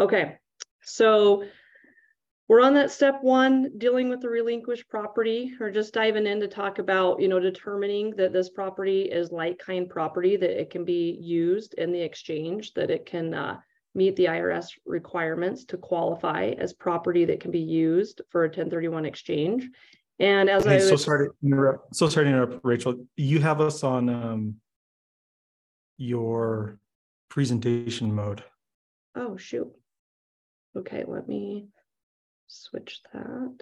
Okay, so we're on that step one, dealing with the relinquished property, or just diving in to talk about, you know, determining that this property is like kind property, that it can be used in the exchange, that it can uh, meet the IRS requirements to qualify as property that can be used for a 1031 exchange. And as Hey, I so sorry to interrupt. So sorry to interrupt, Rachel. You have us on um your presentation mode. oh, shoot. Okay, let me switch that.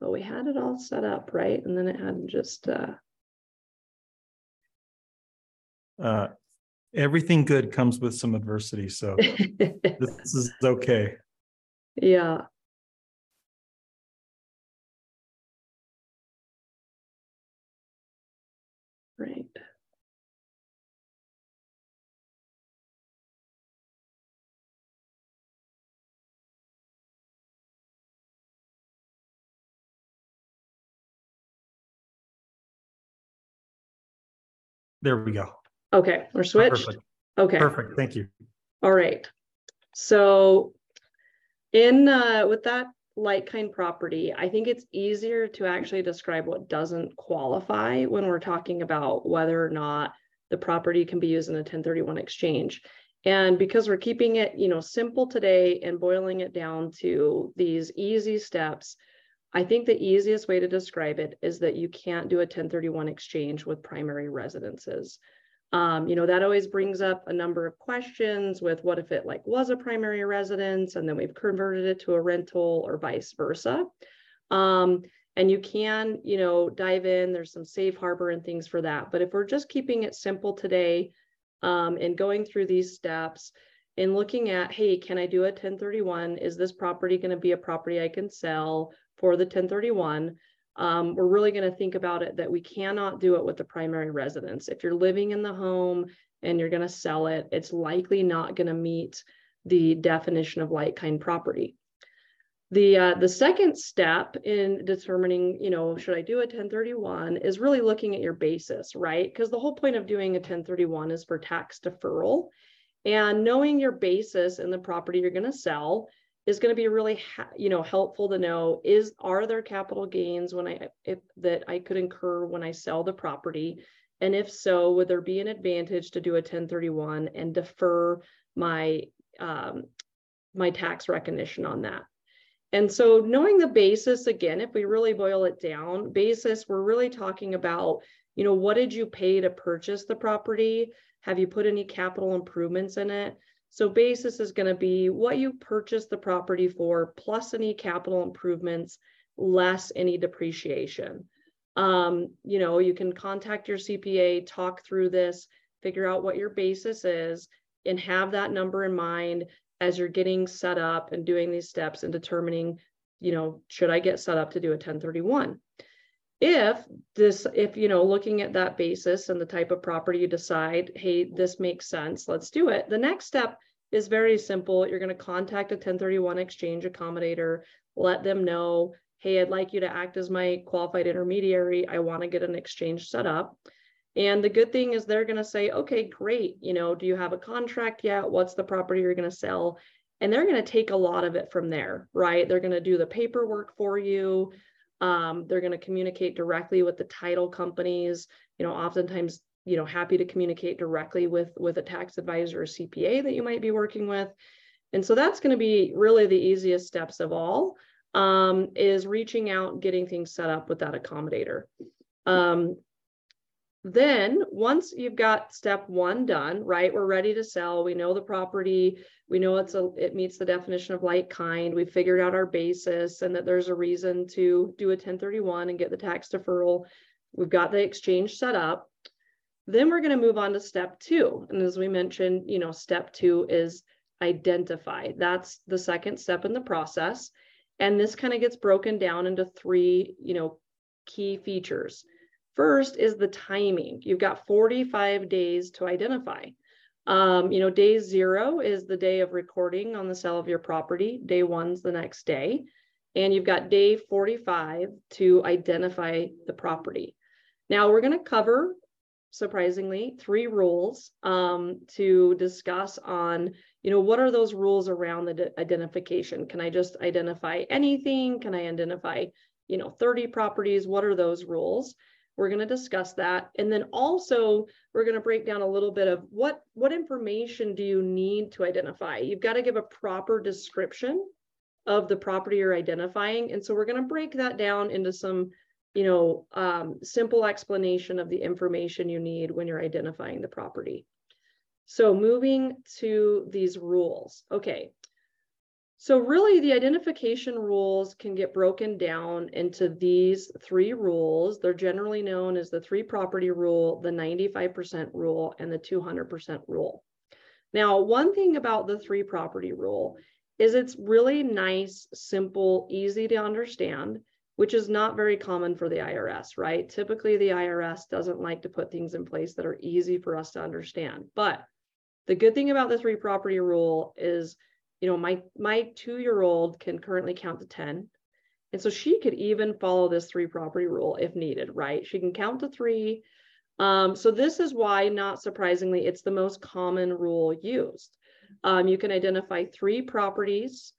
But we had it all set up, right? And then it had just, uh, Uh, everything good comes with some adversity, so this is okay. Yeah. Right. There we go. Okay, we're switched. Perfect. Okay. Perfect. Thank you. All right. So in uh, with that like kind property, I think it's easier to actually describe what doesn't qualify when we're talking about whether or not the property can be used in a 1031 exchange. And because we're keeping it, you know, simple today and boiling it down to these easy steps, I think the easiest way to describe it is that you can't do a 1031 exchange with primary residences. Um, you know, that always brings up a number of questions with what if it like was a primary residence and then we've converted it to a rental or vice versa. Um, and you can, you know, dive in, there's some safe harbor and things for that. But if we're just keeping it simple today um, and going through these steps and looking at, hey, can I do a 1031? Is this property going to be a property I can sell for the 1031? Um, we're really going to think about it that we cannot do it with the primary residence. If you're living in the home and you're going to sell it, it's likely not going to meet the definition of like kind property. The uh, the second step in determining, you know, should I do a 1031 is really looking at your basis, right? Because the whole point of doing a 1031 is for tax deferral. And knowing your basis in the property you're going to sell is going to be really you know helpful to know is are there capital gains when i if that i could incur when i sell the property? And if so would there be an advantage to do a 1031 and defer my um, my tax recognition on that? And so knowing the basis again if we really boil it down basis we're really talking about you know what did you pay to purchase the property? Have you put any capital improvements in it so basis is going to be what you purchased the property for plus any capital improvements, less any depreciation. Um, you know, you can contact your CPA, talk through this, figure out what your basis is, and have that number in mind as you're getting set up and doing these steps and determining, you know, should I get set up to do a 1031? If this if you know looking at that basis and the type of property you decide hey this makes sense let's do it. The next step is very simple. You're going to contact a 1031 exchange accommodator let them know hey i'd like you to act as my qualified intermediary. I want to get an exchange set up. And the good thing is they're going to say okay great you know do you have a contract yet? What's the property you're going to sell? And they're going to take a lot of it from there right? They're going to do the paperwork for you um, they're going to communicate directly with the title companies. You know, oftentimes, you know, happy to communicate directly with with a tax advisor or CPA that you might be working with. And so that's going to be really the easiest steps of all um, is reaching out, getting things set up with that accommodator. Um, then once you've got step one done, right, we're ready to sell. We know the property. We know it's a it meets the definition of like kind. We figured out our basis and that there's a reason to do a 1031 and get the tax deferral. We've got the exchange set up. Then we're going to move on to step two. And as we mentioned, you know, step two is identify. That's the second step in the process. And this kind of gets broken down into three, you know, key features. First is the timing. You've got 45 days to identify. Um, you know, day zero is the day of recording on the sale of your property. Day one's the next day. And you've got day 45 to identify the property. Now we're going to cover, surprisingly, three rules um, to discuss on, you know, what are those rules around the identification? Can I just identify anything? Can I identify, you know, 30 properties? What are those rules? We're going to discuss that. And then also we're going to break down a little bit of what, what information do you need to identify? You've got to give a proper description of the property you're identifying. And so we're going to break that down into some, you know, um, simple explanation of the information you need when you're identifying the property. So moving to these rules. Okay, so really the identification rules can get broken down into these three rules. They're generally known as the three property rule, the 95% rule, and the 200% rule. Now, one thing about the three property rule is it's really nice, simple, easy to understand, which is not very common for the IRS, right? Typically the IRS doesn't like to put things in place that are easy for us to understand. But the good thing about the three property rule is you know, my my two-year-old can currently count to 10. And so she could even follow this three property rule if needed, right? She can count to three. Um, so this is why, not surprisingly, it's the most common rule used. Um, you can identify three properties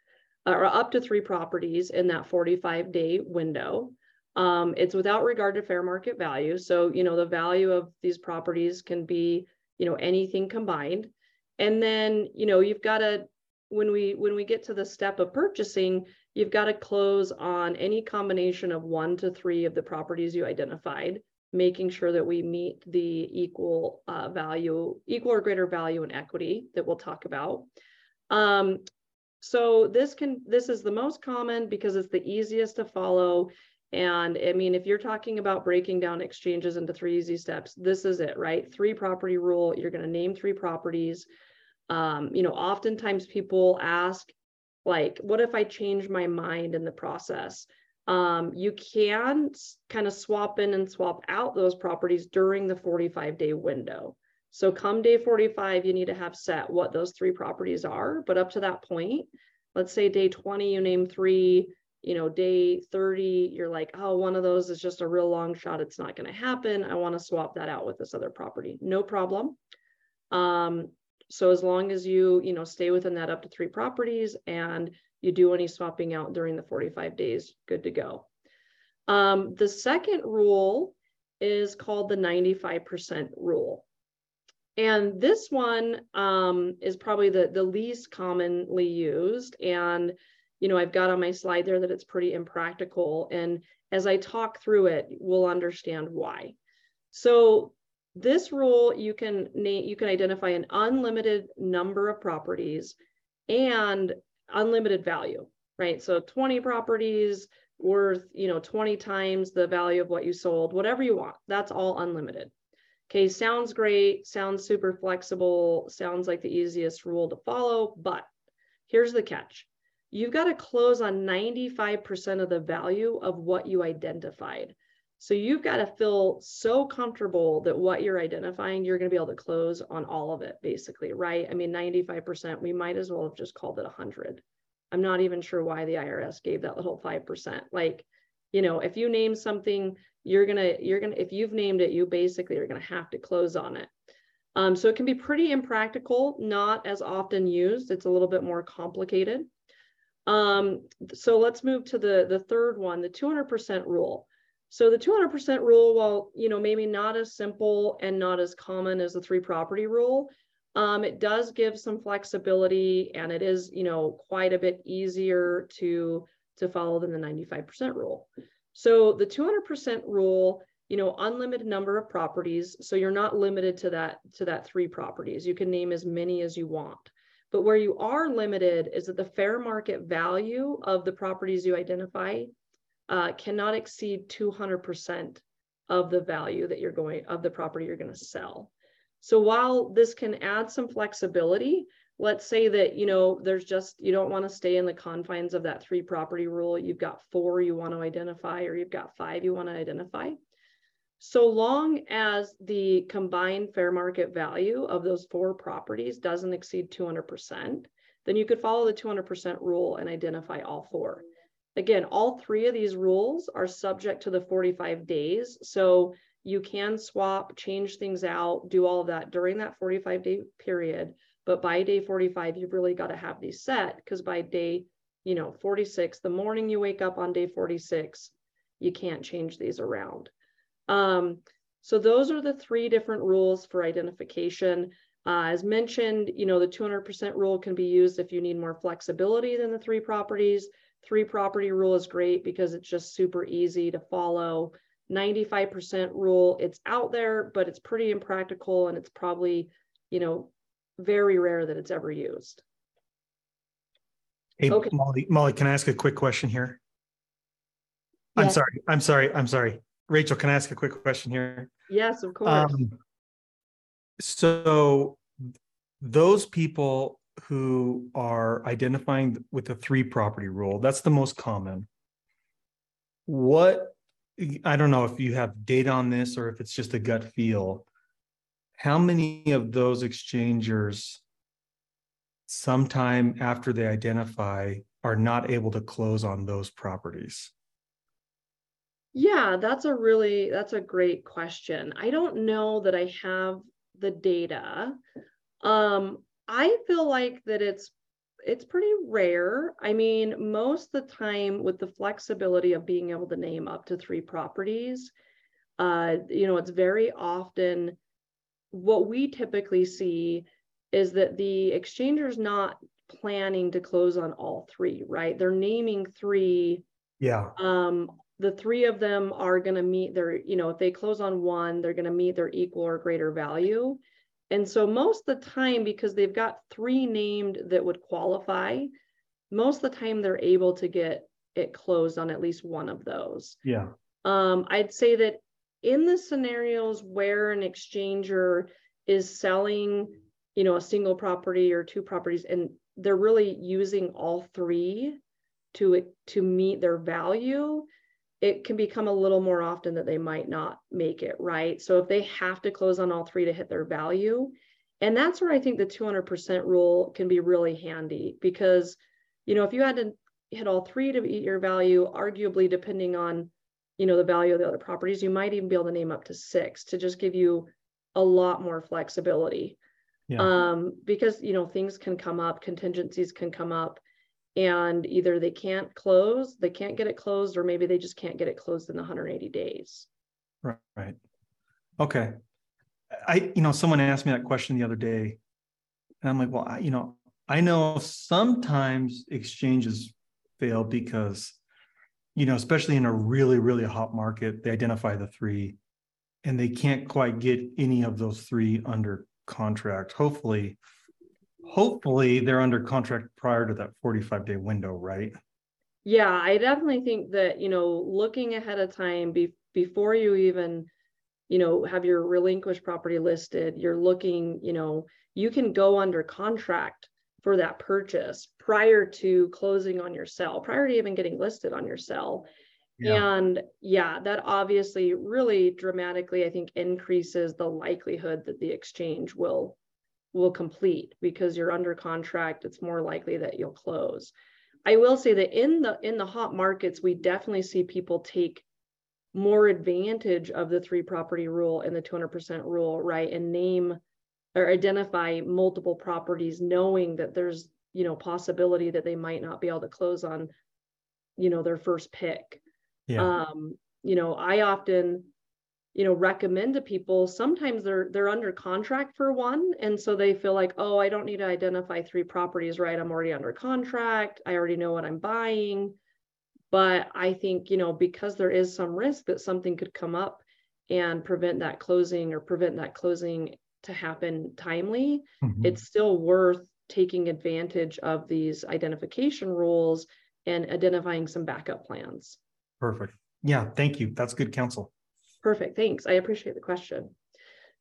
or up to three properties in that 45 day window. Um, it's without regard to fair market value. So, you know, the value of these properties can be, you know, anything combined. And then, you know, you've got to when we when we get to the step of purchasing, you've got to close on any combination of one to three of the properties you identified, making sure that we meet the equal uh, value, equal or greater value and equity that we'll talk about. Um, so this can this is the most common because it's the easiest to follow. And I mean, if you're talking about breaking down exchanges into three easy steps, this is it, right? Three property rule. You're going to name three properties. Um, you know, oftentimes people ask, like, what if I change my mind in the process? Um, you can kind of swap in and swap out those properties during the 45 day window. So come day 45, you need to have set what those three properties are. But up to that point, let's say day 20, you name three, you know, day 30, you're like, oh, one of those is just a real long shot. It's not going to happen. I want to swap that out with this other property. No problem. Um, so as long as you, you know, stay within that up to three properties and you do any swapping out during the 45 days, good to go. Um, the second rule is called the 95% rule. And this one um, is probably the, the least commonly used. And, you know, I've got on my slide there that it's pretty impractical. And as I talk through it, we'll understand why. So this rule, you can you can identify an unlimited number of properties and unlimited value, right? So 20 properties worth, you know, 20 times the value of what you sold, whatever you want. That's all unlimited. Okay, sounds great, sounds super flexible, sounds like the easiest rule to follow, but here's the catch. You've got to close on 95% of the value of what you identified. So you've got to feel so comfortable that what you're identifying, you're going to be able to close on all of it, basically, right? I mean, 95%, we might as well have just called it 100. I'm not even sure why the IRS gave that little 5%. Like, you know, if you name something, you're going to, you're going to, if you've named it, you basically are going to have to close on it. Um, so it can be pretty impractical, not as often used. It's a little bit more complicated. Um, so let's move to the, the third one, the 200% rule. So the 200% rule, while you know maybe not as simple and not as common as the three property rule, um, it does give some flexibility and it is you know quite a bit easier to to follow than the 95% rule. So the 200% rule, you know, unlimited number of properties. So you're not limited to that to that three properties. You can name as many as you want. But where you are limited is that the fair market value of the properties you identify uh, cannot exceed 200% of the value that you're going of the property you're going to sell. So while this can add some flexibility, let's say that you know there's just you don't want to stay in the confines of that three property rule. You've got four you want to identify, or you've got five you want to identify. So long as the combined fair market value of those four properties doesn't exceed 200%, then you could follow the 200% rule and identify all four. Again, all three of these rules are subject to the 45 days. So you can swap, change things out, do all of that during that 45 day period. But by day 45, you've really got to have these set because by day, you know, 46, the morning you wake up on day 46, you can't change these around. Um, so those are the three different rules for identification. Uh, as mentioned, you know, the 200% rule can be used if you need more flexibility than the three properties. Three property rule is great because it's just super easy to follow. 95% rule, it's out there, but it's pretty impractical and it's probably, you know, very rare that it's ever used. Hey, Okay. Molly, Molly, can I ask a quick question here? I'm sorry, I'm sorry, I'm sorry. Rachel, can I ask a quick question here? Yes, of course. Um, so those people who are identifying with the three property rule, that's the most common. What, I don't know if you have data on this or if it's just a gut feel. How many of those exchangers sometime after they identify are not able to close on those properties? Yeah, that's a really that's a great question. I don't know that I have the data. Um, I feel like that it's it's pretty rare. I mean, most of the time with the flexibility of being able to name up to three properties, uh, you know, it's very often what we typically see is that the exchanger's not planning to close on all three, right? They're naming three Yeah, um, the three of them are going to meet their, you know, if they close on one, they're going to meet their equal or greater value. And so most of the time, because they've got three named that would qualify, most of the time they're able to get it closed on at least one of those. yeah, Um, I'd say that in the scenarios where an exchanger is selling, you know, a single property or two properties, and they're really using all three to to meet their value, it can become a little more often that they might not make it right. So if they have to close on all three to hit their value, and that's where I think the 200% rule can be really handy because, you know, if you had to hit all three to meet your value, arguably depending on you know the value of the other properties you might even be able to name up to six to just give you a lot more flexibility yeah, um because you know things can come up contingencies can come up and either they can't close they can't get it closed or maybe they just can't get it closed in the 180 days right. Okay. I, you know, someone asked me that question the other day. And I'm like, well, I, you know, I know sometimes exchanges fail because, you know, especially in a really, really hot market, they identify the three and they can't quite get any of those three under contract. Hopefully, hopefully they're under contract prior to that 45 day window, right? yeah i definitely think that you know looking ahead of time be, before you even you know have your relinquished property listed you're looking you know you can go under contract for that purchase prior to closing on your sell prior to even getting listed on your sell and yeah that obviously really dramatically i think increases the likelihood that the exchange will will complete because you're under contract it's more likely that you'll close. I will say that in the in the hot markets we definitely see people take more advantage of the three property rule and the 200% rule right? And name or identify multiple properties knowing that there's you know possibility that they might not be able to close on you know their first pick. Yeah. um you know i often you know recommend to people sometimes they're they're under contract for one and so they feel like oh i don't need to identify three properties right i'm already under contract i already know what i'm buying but i think you know because there is some risk that something could come up and prevent that closing or prevent that closing to happen timely Mhm. it's still worth taking advantage of these identification rules and identifying some backup plans Perfect. Yeah, thank you. That's good counsel. Perfect, thanks. I appreciate the question.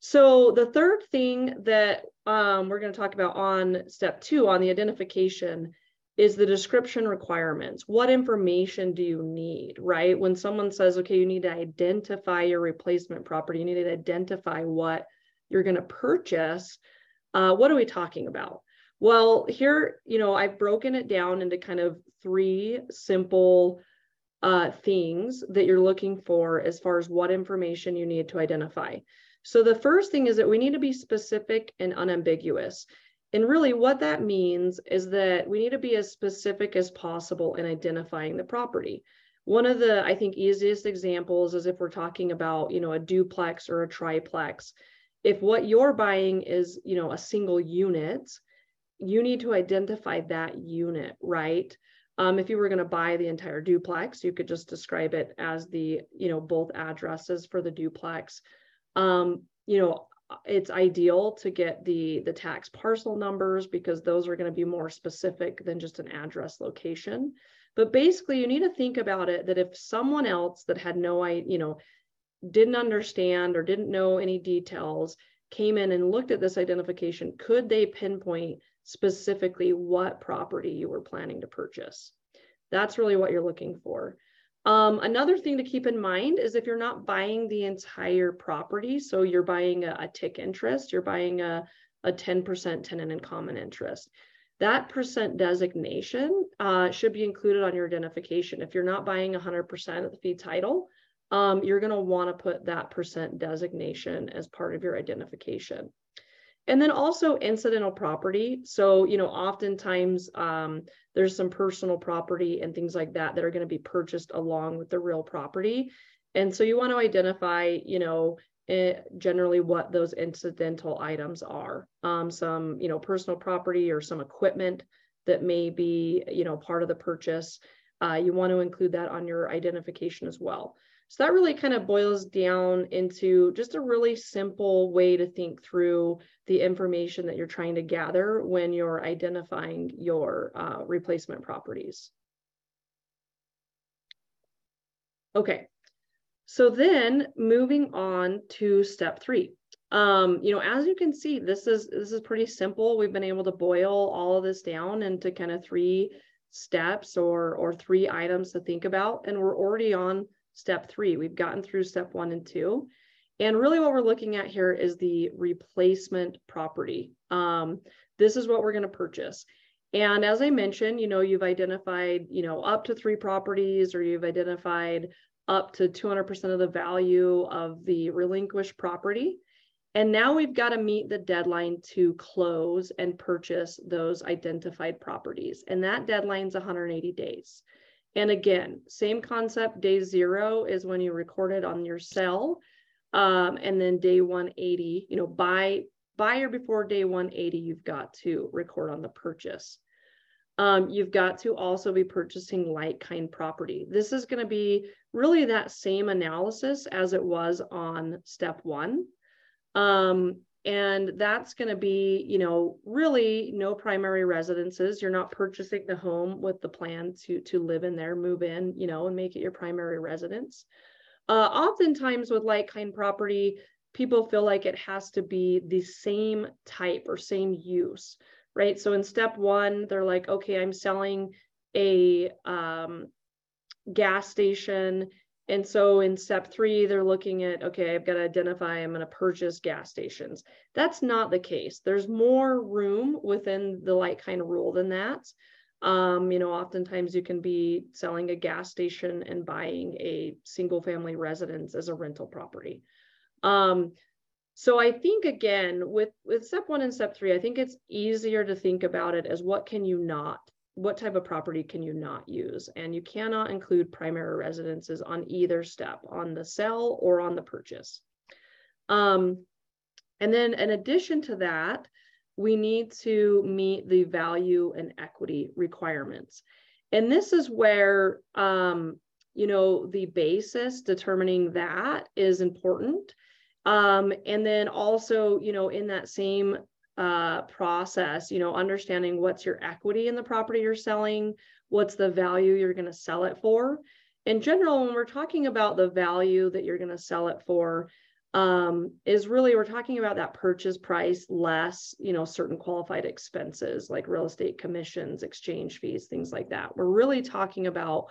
So the third thing that um, we're going to talk about on step two on the identification is the description requirements. What information do you need, right? When someone says, okay, you need to identify your replacement property, you need to identify what you're going to purchase. Uh, what are we talking about? Well, here, you know, I've broken it down into kind of three simple uh, things that you're looking for as far as what information you need to identify. So the first thing is that we need to be specific and unambiguous. And really, what that means is that we need to be as specific as possible in identifying the property. One of the, I think, easiest examples is if we're talking about, you know, a duplex or a triplex. If what you're buying is, you know, a single unit, you need to identify that unit, right? Um, if you were going to buy the entire duplex, you could just describe it as the, you know, both addresses for the duplex. Um, you know, it's ideal to get the the tax parcel numbers because those are going to be more specific than just an address location but basically you need to think about it that if someone else that had no i you know didn't understand or didn't know any details came in and looked at this identification could they pinpoint specifically what property you were planning to purchase that's really what you're looking for um, another thing to keep in mind is if you're not buying the entire property, so you're buying a, a TIC interest, you're buying a, a 10% tenant in common interest. That percent designation uh, should be included on your identification. If you're not buying 100% of the fee title, um, you're going to want to put that percent designation as part of your identification. And then also incidental property. So, you know, oftentimes um, there's some personal property and things like that that are going to be purchased along with the real property. And so you want to identify, you know, eh, generally what those incidental items are. Um, some, you know, personal property or some equipment that may be, you know, part of the purchase. Uh, you want to include that on your identification as well. So that really kind of boils down into just a really simple way to think through the information that you're trying to gather when you're identifying your uh, replacement properties. Okay, so then moving on to step three. Um, you know, as you can see, this is this is pretty simple. We've been able to boil all of this down into kind of three steps or or three items to think about, and we're already on step three. We've gotten through step one and two. And really what we're looking at here is the replacement property. Um, this is what we're going to purchase. And as I mentioned, you know, you've identified, you know, up to three properties or you've identified up to 200% of the value of the relinquished property. And now we've got to meet the deadline to close and purchase those identified properties. And that deadline's 180 days. And again, same concept, day zero is when you record it on your sell. Um, and then day 180, you know, by by or before day 180, you've got to record on the purchase. Um, you've got to also be purchasing like kind property. This is going to be really that same analysis as it was on step one. Um, and that's going to be you know really no primary residences. You're not purchasing the home with the plan to to live in there move in you know and make it your primary residence. Uh, oftentimes with like kind property people feel like it has to be the same type or same use right? So in step one they're like okay i'm selling a um, gas station and so in step three, they're looking at, okay, I've got to identify, I'm going to purchase gas stations. That's not the case. There's more room within the like kind of rule than that. Um, you know, oftentimes you can be selling a gas station and buying a single family residence as a rental property. Um, so I think again, with, with step one and step three, I think it's easier to think about it as what can you not what type of property can you not use? And you cannot include primary residences on either step, on the sell or on the purchase. Um, and then in addition to that, we need to meet the value and equity requirements. And this is where, um, you know, the basis determining that is important. Um, and then also, you know, in that same uh, process, you know, understanding what's your equity in the property you're selling, what's the value you're going to sell it for. In general, when we're talking about the value that you're going to sell it for, um, is really we're talking about that purchase price less, you know, certain qualified expenses like real estate commissions, exchange fees, things like that. We're really talking about,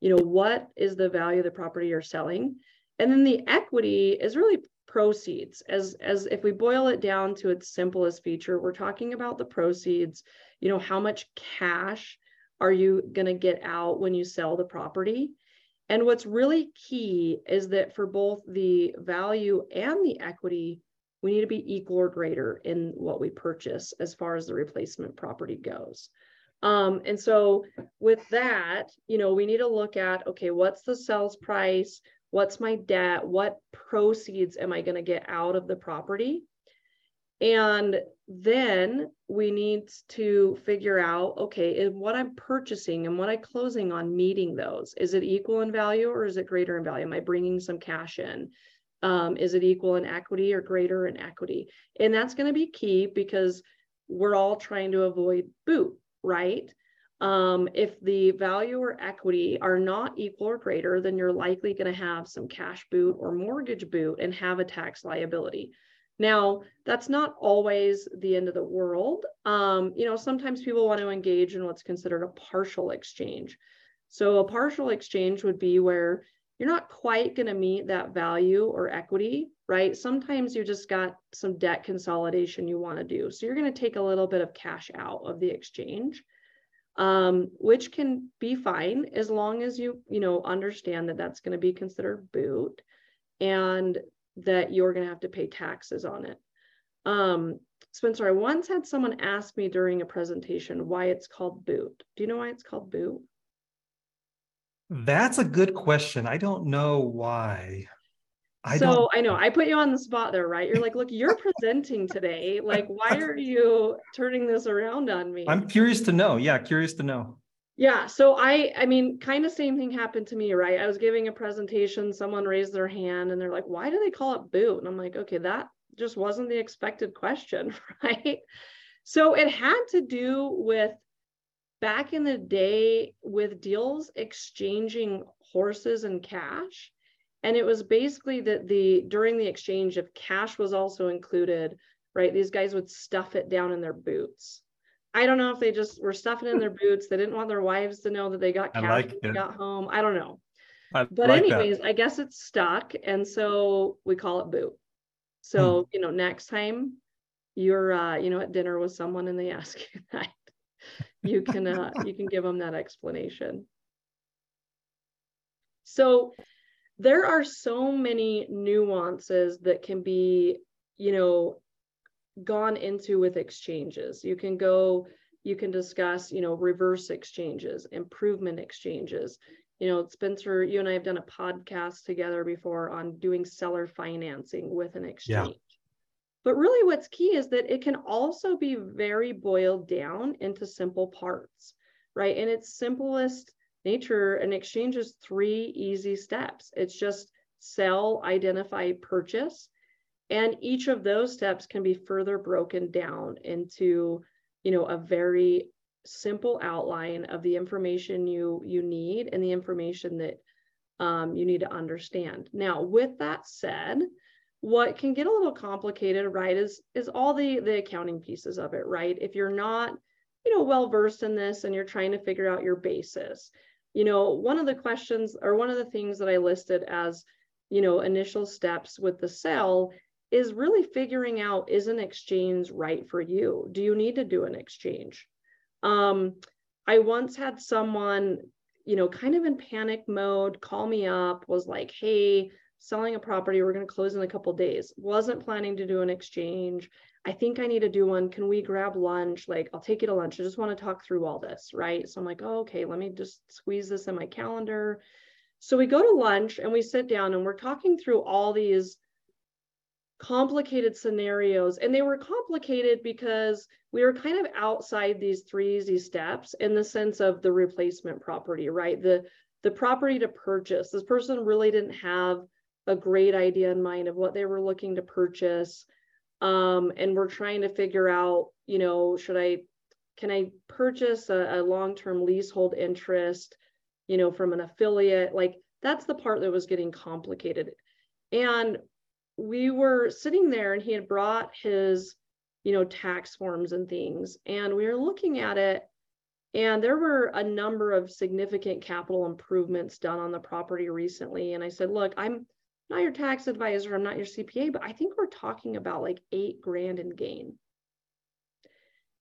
you know, what is the value of the property you're selling, and then the equity is really proceeds. As as if we boil it down to its simplest feature, we're talking about the proceeds. You know, how much cash are you going to get out when you sell the property? And what's really key is that for both the value and the equity, we need to be equal or greater in what we purchase as far as the replacement property goes. Um, and so with that, you know, we need to look at, okay, what's the sales price? What's my debt? What proceeds am I going to get out of the property? And then we need to figure out okay, is what I'm purchasing and what I'm closing on meeting those? Is it equal in value or is it greater in value? Am I bringing some cash in? Um, is it equal in equity or greater in equity? And that's going to be key because we're all trying to avoid boot, right? Um, if the value or equity are not equal or greater, then you're likely going to have some cash boot or mortgage boot and have a tax liability. Now, that's not always the end of the world. Um, you know, sometimes people want to engage in what's considered a partial exchange. So, a partial exchange would be where you're not quite going to meet that value or equity, right? Sometimes you just got some debt consolidation you want to do. So, you're going to take a little bit of cash out of the exchange. Um, which can be fine as long as you you know understand that that's going to be considered boot and that you're going to have to pay taxes on it. Um, Spencer, I once had someone ask me during a presentation why it's called boot. Do you know why it's called boot? That's a good question. I don't know why. I so don't... I know I put you on the spot there, right? You're like, look, you're presenting today. Like, why are you turning this around on me? I'm curious to know. Yeah, curious to know. Yeah, so I I mean kind of same thing happened to me, right? I was giving a presentation, someone raised their hand and they're like, "Why do they call it boot?" And I'm like, "Okay, that just wasn't the expected question, right?" So it had to do with back in the day with deals exchanging horses and cash. And it was basically that the during the exchange if cash was also included, right? These guys would stuff it down in their boots I don't know if they just were stuffing in their boots. They didn't want their wives to know that they got cash like when they got home. I don't know. I but like anyways, that. I guess it's stuck, and so we call it boot. So hmm. you know, next time you're uh, you know at dinner with someone and they ask you that, you can uh, you can give them that explanation. So there are so many nuances that can be you know gone into with exchanges. You can go, you can discuss, you know, reverse exchanges, improvement exchanges. You know, Spencer, you and I have done a podcast together before on doing seller financing with an exchange. Yeah. But really, what's key is that it can also be very boiled down into simple parts, right? In its simplest nature, an exchange is three easy steps. It's just sell, identify, purchase. And each of those steps can be further broken down into you know a very simple outline of the information you you need and the information that um, you need to understand. Now with that said what can get a little complicated right is is all the the accounting pieces of it right? If you're not you know well versed in this and you're trying to figure out your basis you know one of the questions or one of the things that i listed as you know initial steps with the sale is really figuring out is an exchange right for you? Do you need to do an exchange? Um, I once had someone, you know, kind of in panic mode call me up, was like, hey, selling a property, we're going to close in a couple days. Wasn't planning to do an exchange. I think I need to do one. Can we grab lunch? Like, I'll take you to lunch. I just want to talk through all this, right? So I'm like, oh, okay, let me just squeeze this in my calendar. So we go to lunch and we sit down and we're talking through all these complicated scenarios and they were complicated because we were kind of outside these three easy steps in the sense of the replacement property right the the property to purchase this person really didn't have a great idea in mind of what they were looking to purchase um, and we're trying to figure out you know should i can i purchase a, a long-term leasehold interest you know from an affiliate like that's the part that was getting complicated and we were sitting there and he had brought his, you know, tax forms and things, and we were looking at it. And there were a number of significant capital improvements done on the property recently. And I said, look, I'm not your tax advisor, I'm not your CPA, but I think we're talking about like eight grand in gain.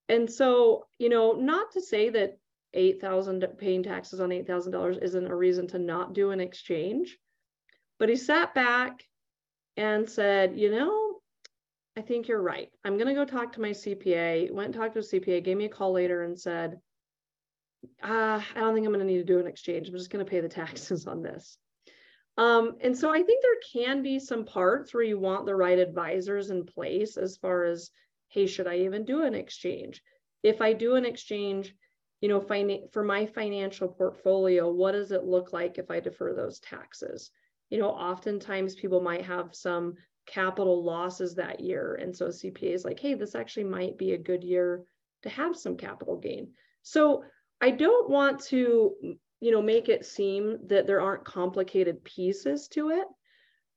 And so, you know, not to say that 8,000 paying taxes on $8,000 isn't a reason to not do an exchange, but he sat back and said, you know, I think you're right. I'm going to go talk to my CPA. Went and talked to a CPA, gave me a call later and said, uh, I don't think I'm going to need to do an exchange. I'm just going to pay the taxes on this. Um, and so I think there can be some parts where you want the right advisors in place as far as, hey, should I even do an exchange? If I do an exchange, you know, for my financial portfolio, what does it look like if I defer those taxes? You know, oftentimes people might have some capital losses that year. And so CPA is like, hey, this actually might be a good year to have some capital gain. So I don't want to you know make it seem that there aren't complicated pieces to it.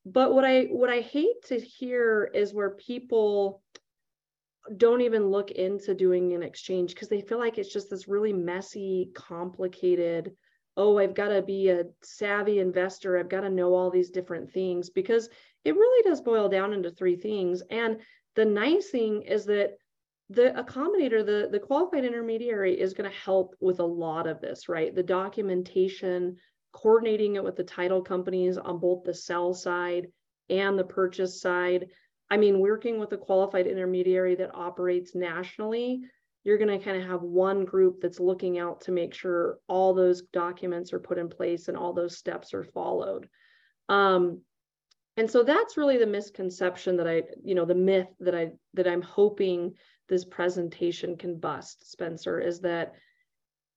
But what i what i hate to hear is where people don't even look into doing an exchange because they feel like it's just this really messy complicated oh i've got to be a savvy investor. I've got to know all these different things because it really does boil down into three things. And the nice thing is that the accommodator, the, the qualified intermediary is going to help with a lot of this, right? The documentation, coordinating it with the title companies on both the sell side and the purchase side. I mean, working with a qualified intermediary that operates nationally, you're going to kind of have one group that's looking out to make sure all those documents are put in place and all those steps are followed. Um, and so that's really the misconception that I, you know, the myth that I that I'm hoping this presentation can bust, Spencer, is that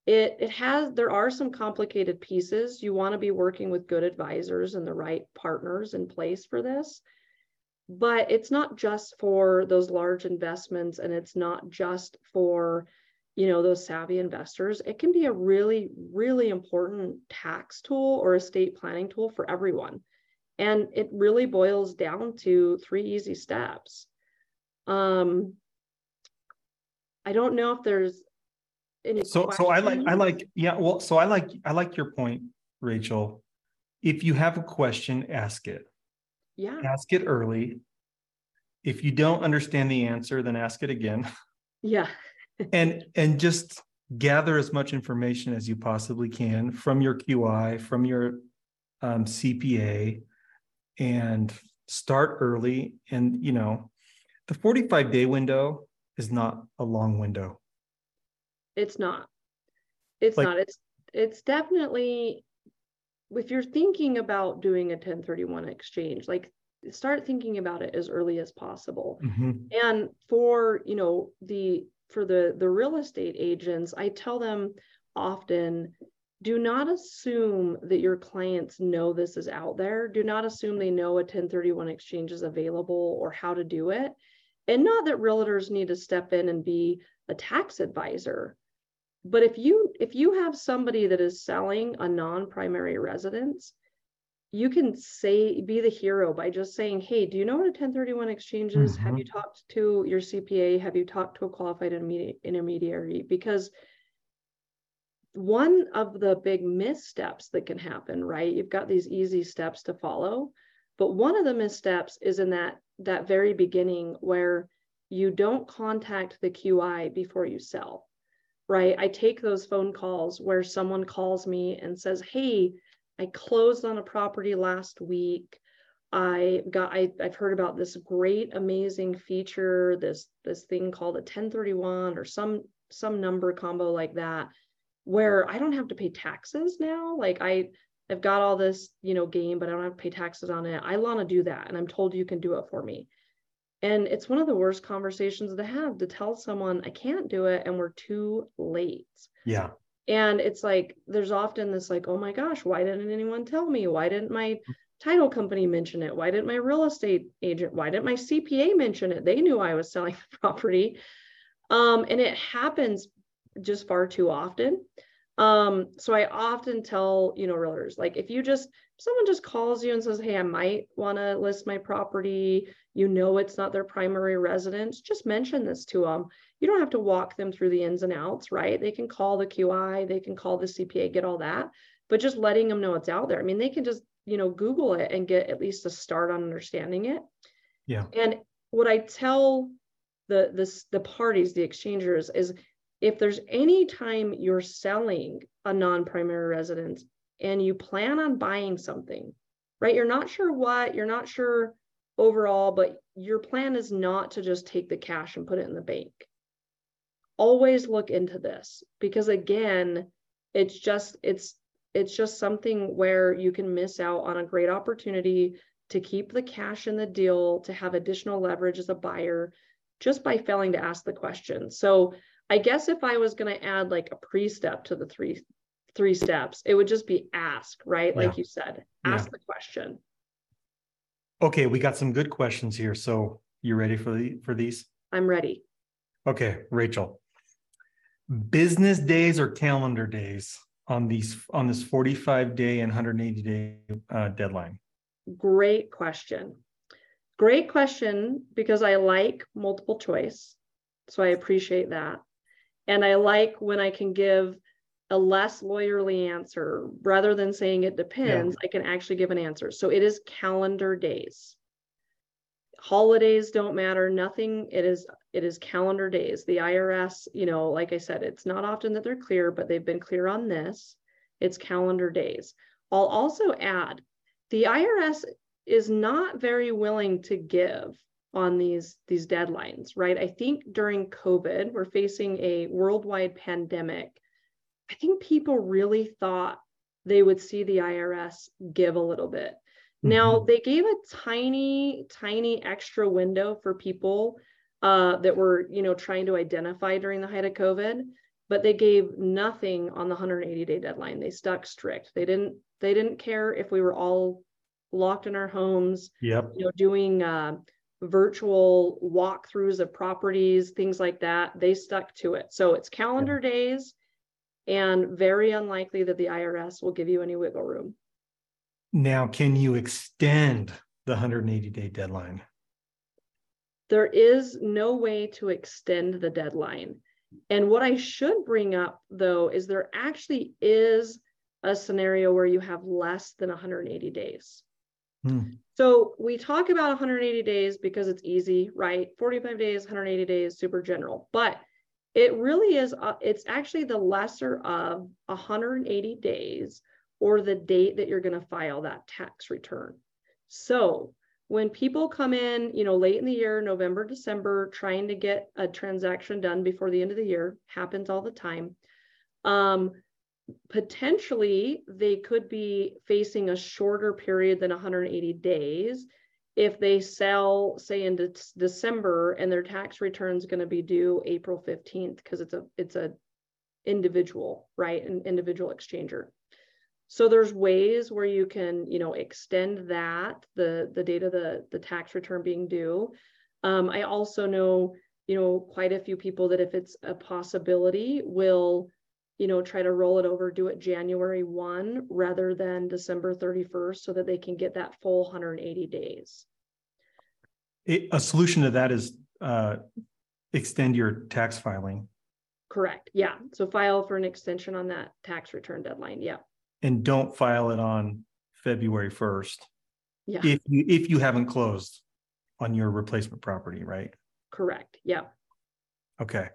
it it has there are some complicated pieces. You want to be working with good advisors and the right partners in place for this. But it's not just for those large investments and it's not just for you know those savvy investors it can be a really really important tax tool or estate planning tool for everyone and it really boils down to three easy steps um, I don't know if there's any. So, so I like, I like, yeah, well, so I like, I like your point, Rachel. If you have a question, ask it. Yeah. Ask it early. If you don't understand the answer, then ask it again. Yeah. and and just gather as much information as you possibly can from your QI, from your um, CPA, and start early. And you know, the 45 day window is not a long window. It's not. It's like, not. It's it's definitely if you're thinking about doing a 1031 exchange, like start thinking about it as early as possible. Mm-hmm. And for, you know, the for the the real estate agents, I tell them often do not assume that your clients know this is out there. Do not assume they know a 1031 exchange is available or how to do it. And not that realtors need to step in and be a tax advisor, but if you if you have somebody that is selling a non-primary residence, you can say be the hero by just saying, "Hey, do you know what a 1031 exchange is? Mm-hmm. Have you talked to your CPA? Have you talked to a qualified intermediary?" Because one of the big missteps that can happen, right? You've got these easy steps to follow, but one of the missteps is in that that very beginning where you don't contact the QI before you sell, right? I take those phone calls where someone calls me and says, Hey, I closed on a property last week. I got I, I've heard about this great, amazing feature, this this thing called a 1031 or some some number combo like that, where I don't have to pay taxes now. Like I I've got all this, you know, gain, but I don't have to pay taxes on it. I want to do that. And I'm told you can do it for me. And it's one of the worst conversations to have to tell someone I can't do it and we're too late. Yeah. And it's like there's often this like, oh my gosh, why didn't anyone tell me? Why didn't my title company mention it? Why didn't my real estate agent? Why didn't my CPA mention it? They knew I was selling the property. Um, and it happens just far too often. Um, so I often tell, you know, realtors, like if you just someone just calls you and says, Hey, I might want to list my property, you know it's not their primary residence, just mention this to them. You don't have to walk them through the ins and outs, right? They can call the QI, they can call the CPA, get all that, but just letting them know it's out there. I mean, they can just, you know, Google it and get at least a start on understanding it. Yeah. And what I tell the the, the parties, the exchangers, is if there's any time you're selling a non-primary residence and you plan on buying something, right? You're not sure what, you're not sure overall, but your plan is not to just take the cash and put it in the bank. Always look into this because again, it's just it's it's just something where you can miss out on a great opportunity to keep the cash in the deal, to have additional leverage as a buyer just by failing to ask the question. So I guess if I was going to add like a pre-step to the three three steps, it would just be ask, right? Like you said, ask yeah. the question. Okay, we got some good questions here. So you ready for the for these? I'm ready. Okay, Rachel. Business days or calendar days on these on this 45 day and 180 day uh, deadline? Great question. Great question because I like multiple choice. So I appreciate that. And I like when I can give a less lawyerly answer rather than saying it depends, yeah. I can actually give an answer. So it is calendar days. Holidays don't matter, nothing. It is it is calendar days. The IRS, you know, like I said, it's not often that they're clear, but they've been clear on this. It's calendar days. I'll also add the IRS is not very willing to give on these these deadlines right? I think during covid we're facing a worldwide pandemic. I think people really thought they would see the irs give a little bit. Mm-hmm. now they gave a tiny tiny extra window for people uh, that were you know trying to identify during the height of covid but they gave nothing on the 180 day deadline. They stuck strict. They didn't they didn't care if we were all locked in our homes yep. you know doing uh, virtual walkthroughs of properties, things like that. They stuck to it. So it's calendar yeah. days and very unlikely that the IRS will give you any wiggle room. Now, can you extend the 180 day deadline? There is no way to extend the deadline. And what I should bring up though is there actually is a scenario where you have less than 180 days. Hmm. So we talk about 180 days because it's easy, right? 45 days, 180 days, super general. But it really is, uh, it's actually the lesser of 180 days or the date that you're going to file that tax return. So when people come in, you know, late in the year, November, December, trying to get a transaction done before the end of the year, happens all the time. Um, potentially they could be facing a shorter period than 180 days if they sell say in de- december and their tax return is going to be due april 15th because it's a it's a individual right? An individual exchanger. So there's ways where you can you know extend that the the date of the the tax return being due. Um, i also know you know quite a few people that if it's a possibility will you know, try to roll it over, do it January 1 rather than December 31st so that they can get that full 180 days. It, a solution to that is uh, extend your tax filing. Correct. Yeah. So file for an extension on that tax return deadline. Yeah. And don't file it on February 1st. Yeah. If you if you haven't closed on your replacement property, right? Correct. Yeah. Okay.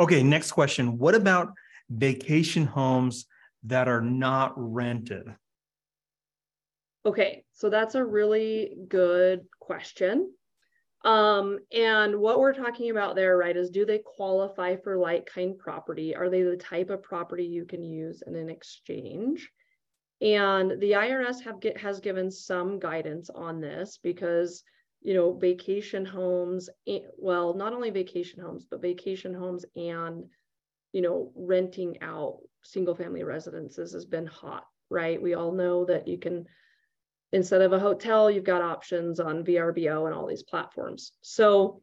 Okay. Next question. What about vacation homes that are not rented? Okay, so that's a really good question. Um, and what we're talking about there, right, is do they qualify for like kind property? Are they the type of property you can use in an exchange? And the IRS have get, has given some guidance on this because you know vacation homes, well, not only vacation homes, but vacation homes and you know, renting out single family residences has been hot, right? We all know that you can, instead of a hotel, you've got options on VRBO and all these platforms. So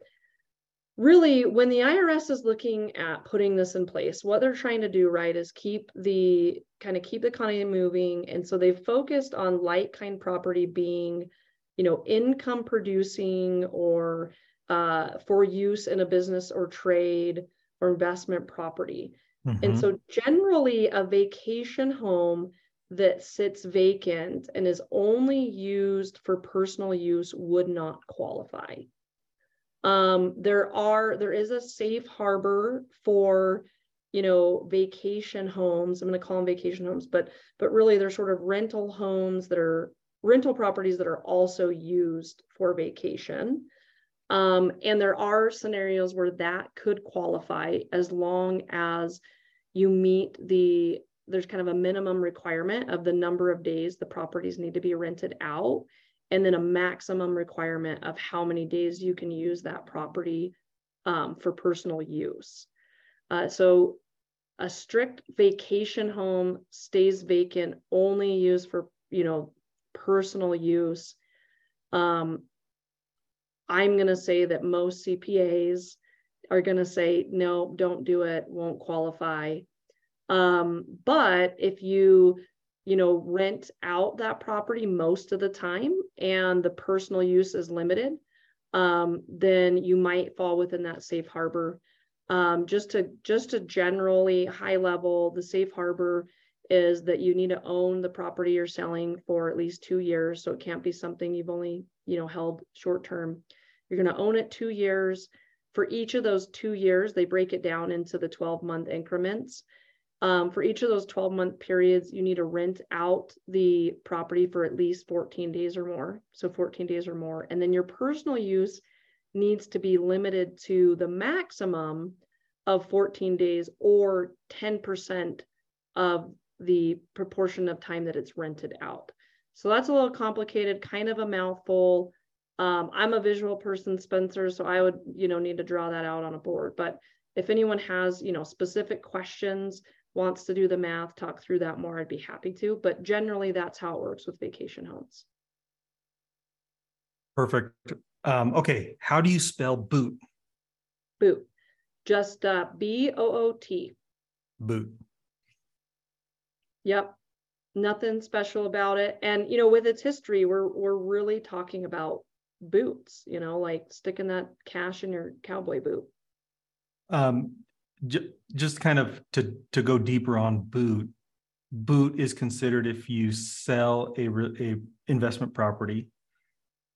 really when the irs is looking at putting this in place what they're trying to do right is keep the kind of keep the economy moving and so they've focused on like kind property being you know income producing or uh, for use in a business or trade or investment property mm-hmm. and so generally a vacation home that sits vacant and is only used for personal use would not qualify um, there are there is a safe harbor for you know vacation homes. I'm going to call them vacation homes, but but really they're sort of rental homes that are rental properties that are also used for vacation. Um, and there are scenarios where that could qualify as long as you meet the there's kind of a minimum requirement of the number of days the properties need to be rented out and then a maximum requirement of how many days you can use that property um, for personal use. Uh, so a strict vacation home stays vacant, only used for, you know, personal use. Um, I'm going to say that most CPAs are going to say, no, don't do it, won't qualify. Um, but if you you know, rent out that property most of the time and the personal use is limited, um, then you might fall within that safe harbor. Um, just to just to generally high level, the safe harbor is that you need to own the property you're selling for at least two years. So it can't be something you've only, you know, held short term. You're going to own it two years. For each of those two years, they break it down into the 12 month increments. Um, for each of those 12 month periods, you need to rent out the property for at least 14 days or more. So 14 days or more. And then your personal use needs to be limited to the maximum of 14 days or 10% of the proportion of time that it's rented out. So that's a little complicated, kind of a mouthful. Um, I'm a visual person, Spencer, so I would, you know, need to draw that out on a board. But if anyone has, you know, specific questions, wants to do the math, talk through that more, I'd be happy to. But generally, that's how it works with vacation homes. Perfect. Um, okay, how do you spell boot? Boot. Just uh, B O O T. Boot. Yep. Nothing special about it. And you know, with its history, we're we're really talking about boots. You know, like sticking that cash in your cowboy boot. Um, just kind of to to go deeper on boot boot is considered if you sell a, a investment property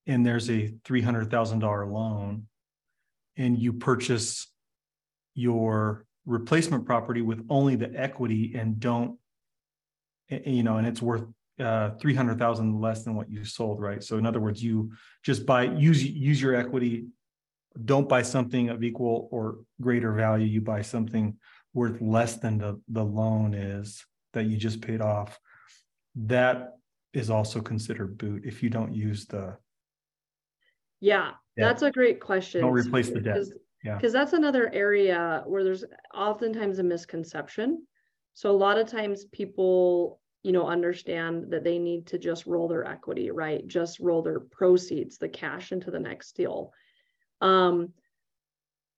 and there's a $300,000 loan and you purchase your replacement property with only the equity and don't you know and it's worth uh 300,000 less than what you sold right so in other words you just buy use use your equity don't buy something of equal or greater value. You buy something worth less than the, the loan is that you just paid off. That is also considered boot if you don't use the. Yeah, that's a great question. Don't replace the debt. Yeah. Because that's another area where there's oftentimes a misconception. So a lot of times people, you know, understand that they need to just roll their equity, right? Just roll their proceeds, the cash into the next deal. Um,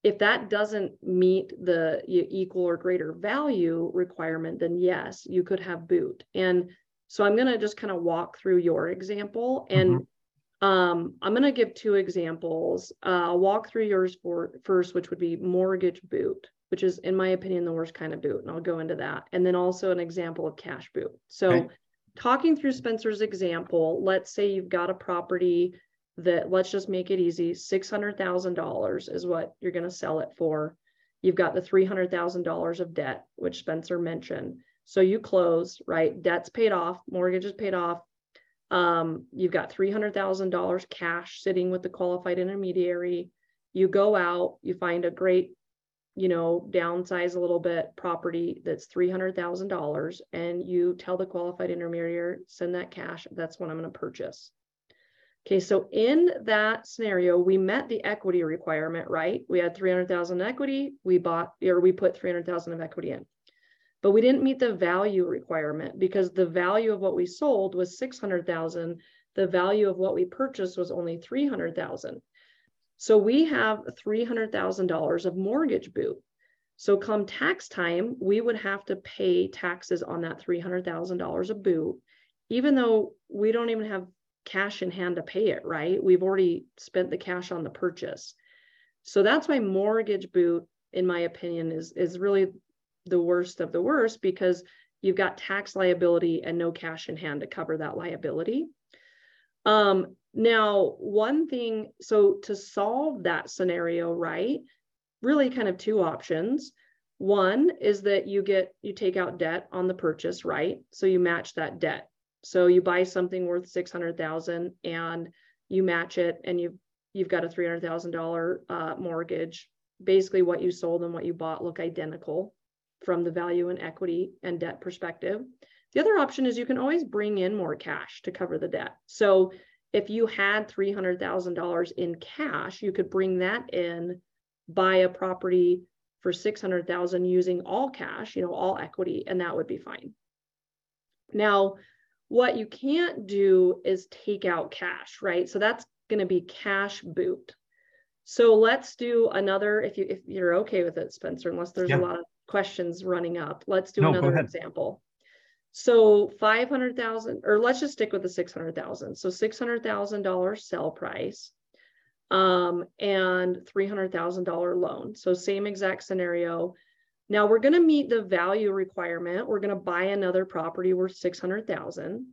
if that doesn't meet the equal or greater value requirement, then yes, you could have boot. And so I'm going to just kind of walk through your example and mm-hmm. um, I'm going to give two examples. Uh, I'll walk through yours for first, which would be mortgage boot, which is, in my opinion, the worst kind of boot. And I'll go into that. And then also an example of cash boot. So, okay. talking through Spencer's example, let's say you've got a property that let's just make it easy $600,000 is what you're going to sell it for. You've got the $300,000 of debt, which Spencer mentioned. So you close, right? Debt's paid off, mortgage is paid off. Um, you've got $300,000 cash sitting with the qualified intermediary. You go out, you find a great, you know, downsize a little bit property that's $300,000 and you tell the qualified intermediary, send that cash. That's what I'm going to purchase. Okay, so in that scenario, we met the equity requirement, right? We had 300,000 equity, we bought, or we put 300,000 of equity in. But we didn't meet the value requirement because the value of what we sold was 600,000. The value of what we purchased was only 300,000. So we have $300,000 of mortgage boot. So come tax time, we would have to pay taxes on that $300,000 of boot, even though we don't even have cash in hand to pay it, right? We've already spent the cash on the purchase. So that's why mortgage boot, in my opinion, is, is really the worst of the worst because you've got tax liability and no cash in hand to cover that liability. Um, now, one thing, so to solve that scenario, right, really kind of two options. One is that you get, you take out debt on the purchase, right? So you match that debt. So you buy something worth 600,000 and you match it and you've, you've got a $300,000 uh, mortgage. Basically what you sold and what you bought look identical from the value and equity and debt perspective. The other option is you can always bring in more cash to cover the debt. So if you had $300,000 in cash, you could bring that in, buy a property for 600,000 using all cash, you know, all equity, and that would be fine. Now, what you can't do is take out cash, right? So that's going to be cash boot. So let's do another, if you if you're okay with it, Spencer, unless there's yeah. a lot of questions running up. Let's do no, another example. So 500,000, or let's just stick with the 600,000. So $600,000 sell price um, and $300,000 loan. So same exact scenario. Now we're going to meet the value requirement. We're going to buy another property worth 600,000.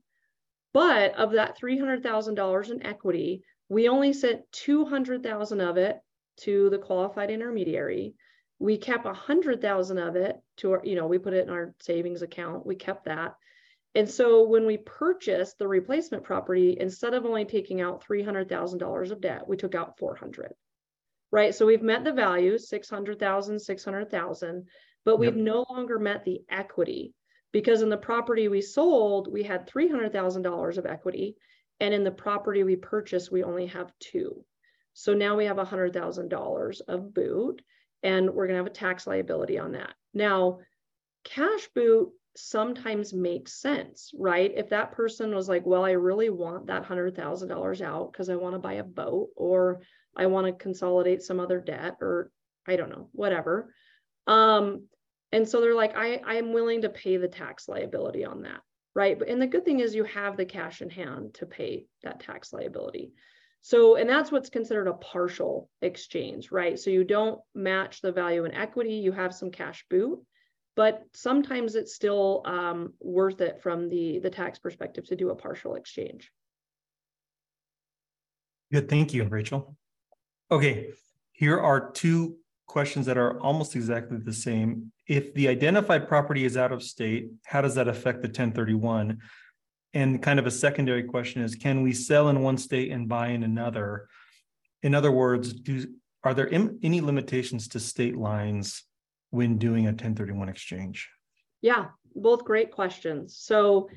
But of that $300,000 in equity, we only sent 200,000 of it to the qualified intermediary we kept a hundred thousand of it to our, you know, we put it in our savings account. We kept that. And so when we purchased the replacement property, instead of only taking out $300,000 of debt, we took out 400, right? So we've met the value, 600,000, 600,000, but we've yep. no longer met the equity because in the property we sold, we had $300,000 of equity. And in the property we purchased, we only have two. So now we have $100,000 of boot and we're going to have a tax liability on that. Now, cash boot sometimes makes sense, right? If that person was like, well, I really want that $100,000 out because I want to buy a boat or I want to consolidate some other debt or I don't know, whatever. Um, and so they're like, I, I'm willing to pay the tax liability on that, right? But and the good thing is you have the cash in hand to pay that tax liability. So, and that's what's considered a partial exchange, right? So you don't match the value in equity, you have some cash boot, but sometimes it's still um, worth it from the, the tax perspective to do a partial exchange. Good, thank you, Rachel. Okay, here are two questions that are almost exactly the same. If the identified property is out of state, how does that affect the 1031? And kind of a secondary question is, can we sell in one state and buy in another? In other words, do are there Im- any limitations to state lines when doing a 1031 exchange? Yeah, both great questions. So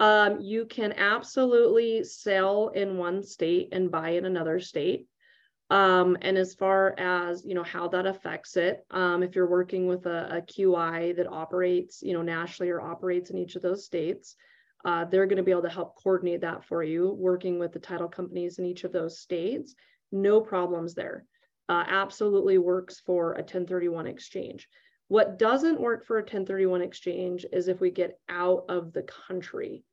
um, you can absolutely sell in one state and buy in another state. Um, and as far as you know how that affects it, um, if you're working with a, a, QI that operates, you know, nationally or operates in each of those states, uh, they're going to be able to help coordinate that for you, working with the title companies in each of those states. No problems there. Uh, absolutely works for a 1031 exchange. What doesn't work for a 1031 exchange is if we get out of the country.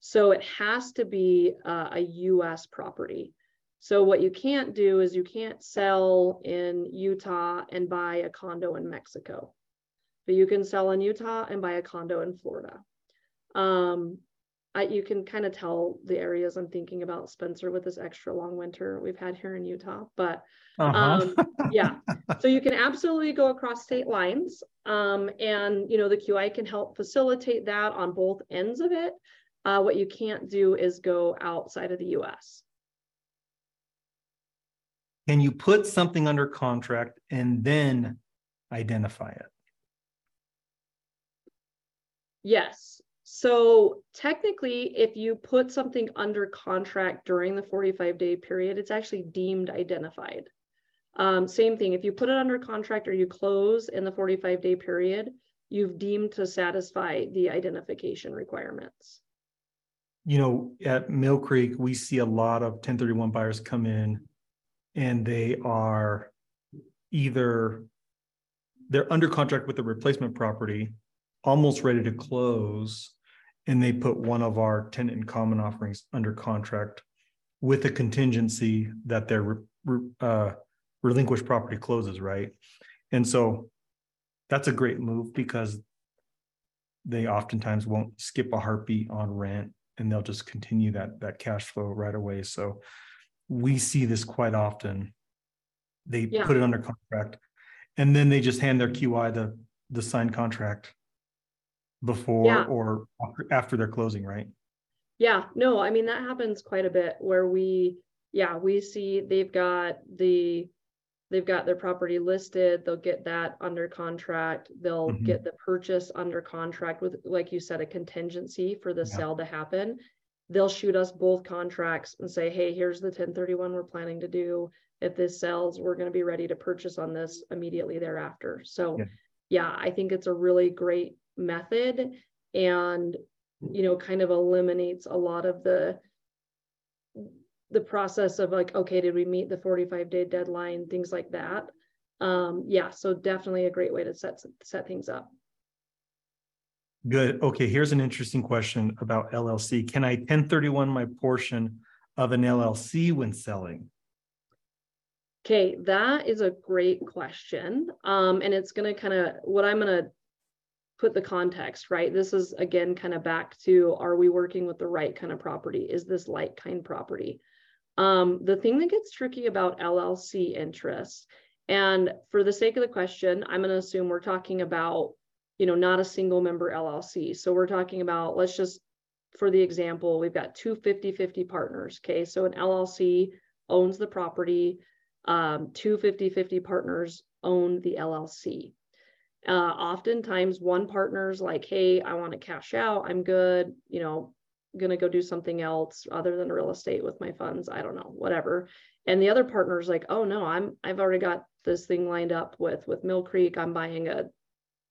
So it has to be uh, a US property. So what you can't do is you can't sell in Utah and buy a condo in Mexico, but you can sell in Utah and buy a condo in Florida. Um, I, you can kind of tell the areas I'm thinking about Spencer with this extra long winter we've had here in Utah. But uh-huh. um, yeah, so you can absolutely go across state lines. Um, and, you know, the QI can help facilitate that on both ends of it. Uh, what you can't do is go outside of the US. Can you put something under contract and then identify it? Yes. So technically, if you put something under contract during the 45 day period, it's actually deemed identified. Um, same thing, if you put it under contract or you close in the 45 day period, you've deemed to satisfy the identification requirements. You know, at Mill Creek, we see a lot of 1031 buyers come in and they are either they're under contract with the replacement property, almost ready to close, and they put one of our tenant in common offerings under contract with a contingency that their re- re- uh, relinquished property closes, right? And so that's a great move because they oftentimes won't skip a heartbeat on rent and they'll just continue that that cash flow right away. So we see this quite often. They Yeah. put it under contract and then they just hand their QI the the signed contract before Yeah. or after- they're closing, right? Yeah, no, I mean, that happens quite a bit where we, yeah, we see they've got the, they've got their property listed, they'll get that under contract, they'll Mhm. get the purchase under contract with, like you said, a contingency for the Yeah. sale to happen. They'll shoot us both contracts and say, hey, here's the ten thirty-one we're planning to do. If this sells, we're gonna be ready to purchase on this immediately thereafter. So, Yeah. yeah, I think it's a really great method and you know, kind of eliminates a lot of the the process of like, okay, did we meet the 45 day deadline, things like that. Um, yeah, so definitely a great way to set set things up. Good. Okay, here's an interesting question about LLC. Can I 1031 my portion of an LLC when selling? Okay, that is a great question. Um, and it's gonna kind of what I'm gonna put the context, right? This is again kind of back to are we working with the right kind of property? Is this like kind property? Um, the thing that gets tricky about LLC interest, and for the sake of the question, I'm gonna assume we're talking about, you know, not a single member LLC. So we're talking about, let's just, for the example, we've got two 50-50 partners. Okay, so an LLC owns the property um, two 50-50 partners own the LLC. Uh, oftentimes one partner's like, hey, I want to cash out. I'm good. You know, gonna go do something else other than real estate with my funds. I don't know, whatever. And the other partner's like, oh no, I'm I've already got this thing lined up with with Mill Creek. I'm buying a,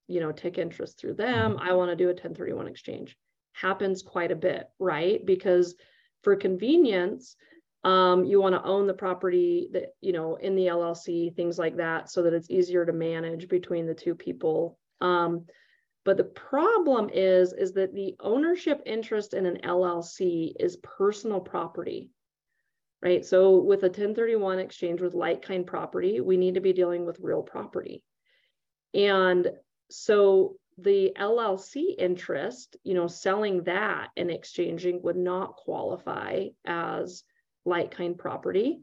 you know, take interest through them. I want to do a 1031 exchange. Happens quite a bit, right? Because for convenience, um, you want to own the property that you know in the llc things like that so that it's easier to manage between the two people. Um, but the problem is is that the ownership interest in an llc is personal property right? So with a 1031 exchange with like kind property we need to be dealing with real property. And so the llc interest you know selling that and exchanging would not qualify as like kind property.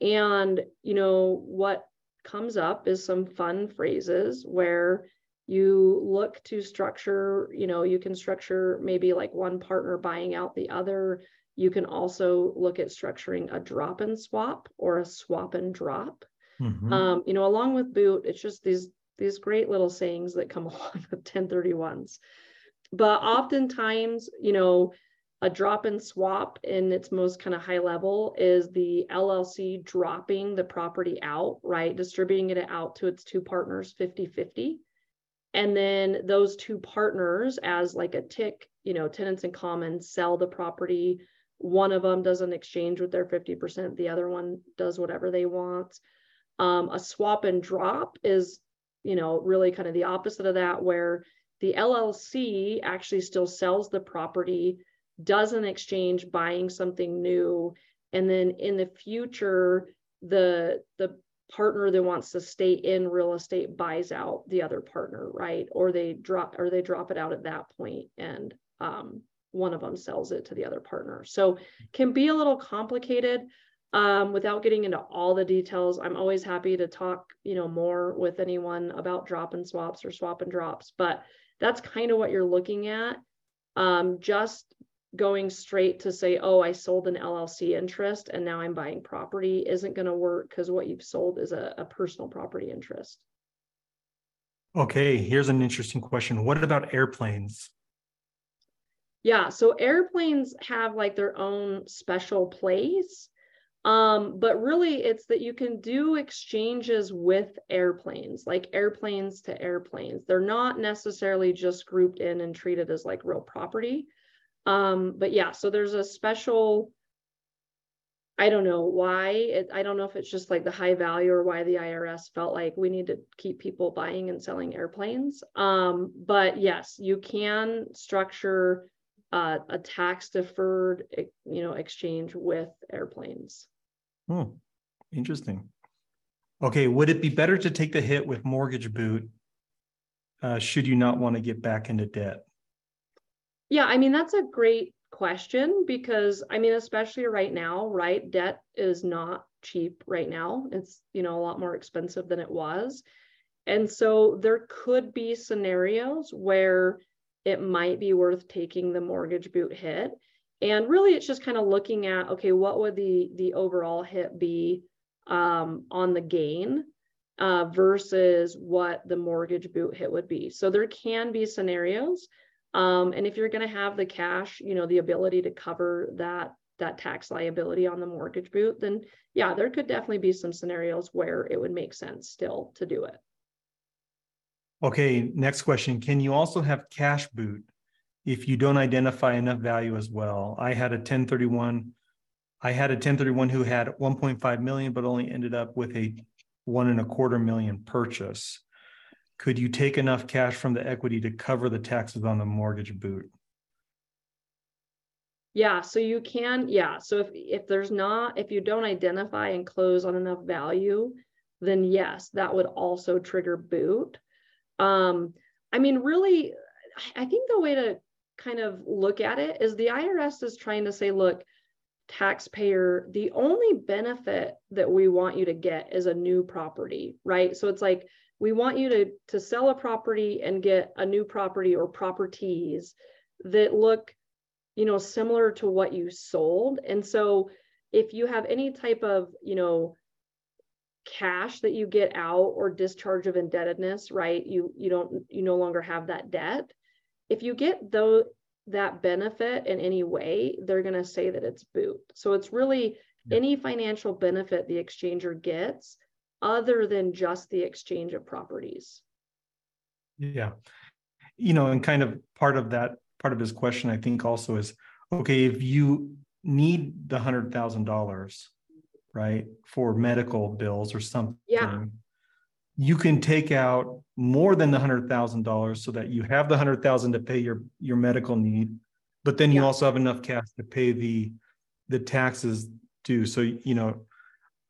And, you know, what comes up is some fun phrases where you look to structure, you know, you can structure maybe like one partner buying out the other. You can also look at structuring a drop and swap or a swap and drop. Mhm. Um, you know, along with boot, it's just these these great little sayings that come along with 1031s. But oftentimes, you know, a drop and swap in its most kind of high level is the LLC dropping the property out, right? Distributing it out to its two partners 50 50. And then those two partners, as like a TIC, you know, tenants in common, sell the property. One of them does an exchange with their 50%, the other one does whatever they want. Um, a swap and drop is, you know, really kind of the opposite of that, where the LLC actually still sells the property does an exchange buying something new. And then in the future the the partner that wants to stay in real estate buys out the other partner right? Or they drop or they drop it out at that point and um, one of them sells it to the other partner. So can be a little complicated um, without getting into all the details. I'm always happy to talk you know more with anyone about drop and swaps or swap and drops but that's kind of what you're looking at. Um, just going straight to say, oh, I sold an LLC interest and now I'm buying property isn't going to work because what you've sold is a, a, personal property interest. Okay, here's an interesting question. What about airplanes? Yeah, so airplanes have like their own special place. Um, but really it's that you can do exchanges with airplanes, like airplanes to airplanes. They're not necessarily just grouped in and treated as like real property. Um, but yeah, so there's a special I don't know why. It, I don't know if it's just like the high value or why the IRS felt like we need to keep people buying and selling airplanes. Um, but yes, you can structure uh, a tax deferred, you know, exchange with airplanes. Hmm. interesting. Okay, would it be better to take the hit with mortgage boot? Uh, should you not want to get back into debt? Yeah, I mean that's a great question because I mean, especially right now, right? Debt is not cheap right now. It's, you know, a lot more expensive than it was. And so there could be scenarios where it might be worth taking the mortgage boot hit. And really it's just kind of looking at, okay, what would the the overall hit be um, on the gain uh, versus what the mortgage boot hit would be. So there can be scenarios um, and if you're going to have the cash, you know, the ability to cover that that tax liability on the mortgage boot, then yeah, there could definitely be some scenarios where it would make sense still to do it. Okay, next question. Can you also have cash boot if you don't identify enough value as well? I had a 1031 I had a 1031 who had 1.5 million but only ended up with a one and a quarter million purchase could you take enough cash from the equity to cover the taxes on the mortgage boot? Yeah, so you can, yeah. So if if there's not, if you don't identify and close on enough value, then yes, that would also trigger boot. Um, I mean, really, I think the way to kind of look at it is the IRS is trying to say, look, taxpayer, the only benefit that we want you to get is a new property, right? So it's like we want you to, to sell a property and get a new property or properties that look, you know, similar to what you sold. And so if you have any type of, you know, cash that you get out or discharge of indebtedness, right? You you don't you no longer have that debt. If you get though that benefit in any way, they're going to say that it's boot. So it's really yeah. any financial benefit the exchanger gets other than just the exchange of properties. Yeah. You know, and kind of part of that, part of his question, I think also is okay, if you need the hundred thousand dollars, right, for medical bills or something, yeah. you can take out more than the hundred thousand dollars so that you have the hundred thousand to pay your your medical need, but then you yeah. also have enough cash to pay the the taxes due. So you know,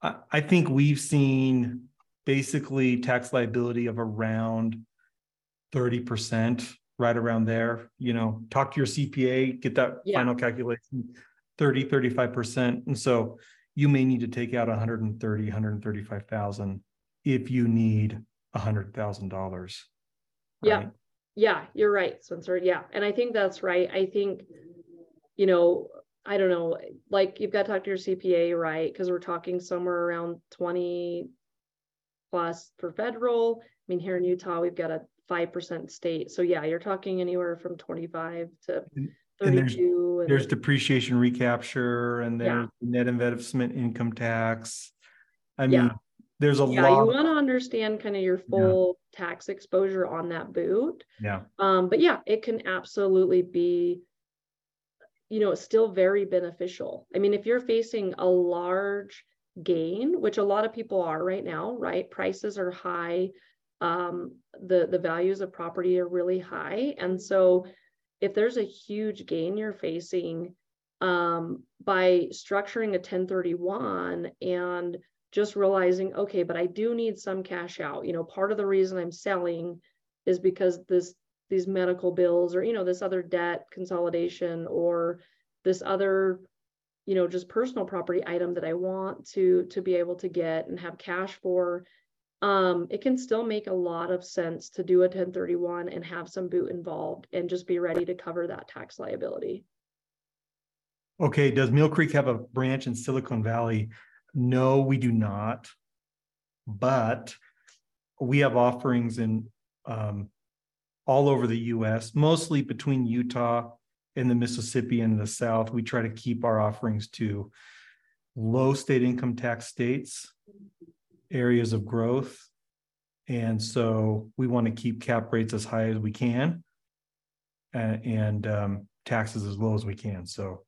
I, think we've seen basically tax liability of around 30%, right around there. You know, talk to your CPA, get that yeah. final calculation 30, 35%. And so you may need to take out 130, 135,000 if you need $100,000. Right? Yeah. Yeah, you're right, Spencer. Yeah. And I think that's right. I think, you know, I don't know, like you've got to talk to your CPA, right? Because we're talking somewhere around 20 plus for federal. I mean, here in Utah, we've got a 5% state. So yeah, you're talking anywhere from 25 to 32. And there's, and there's depreciation recapture and there's yeah. net investment income tax. I mean, yeah. there's a yeah, lot. You want to understand kind of your full yeah. tax exposure on that boot. Yeah. Um, but yeah, it can absolutely be you know, it's still very beneficial. I mean, if you're facing a large gain, which a lot of people are right now, right? Prices are high. Um, the the values of property are really high, and so if there's a huge gain you're facing um, by structuring a 1031 and just realizing, okay, but I do need some cash out. You know, part of the reason I'm selling is because this these medical bills or you know this other debt consolidation or this other you know just personal property item that i want to to be able to get and have cash for um, it can still make a lot of sense to do a 1031 and have some boot involved and just be ready to cover that tax liability. Okay does mill creek have a branch in silicon valley? No we do not. But we have offerings in um, all over the US, mostly between Utah and the Mississippi and the South. We try to keep our offerings to low state income tax states, areas of growth. And so we want to keep cap rates as high as we can and, and um, taxes as low as we can. So,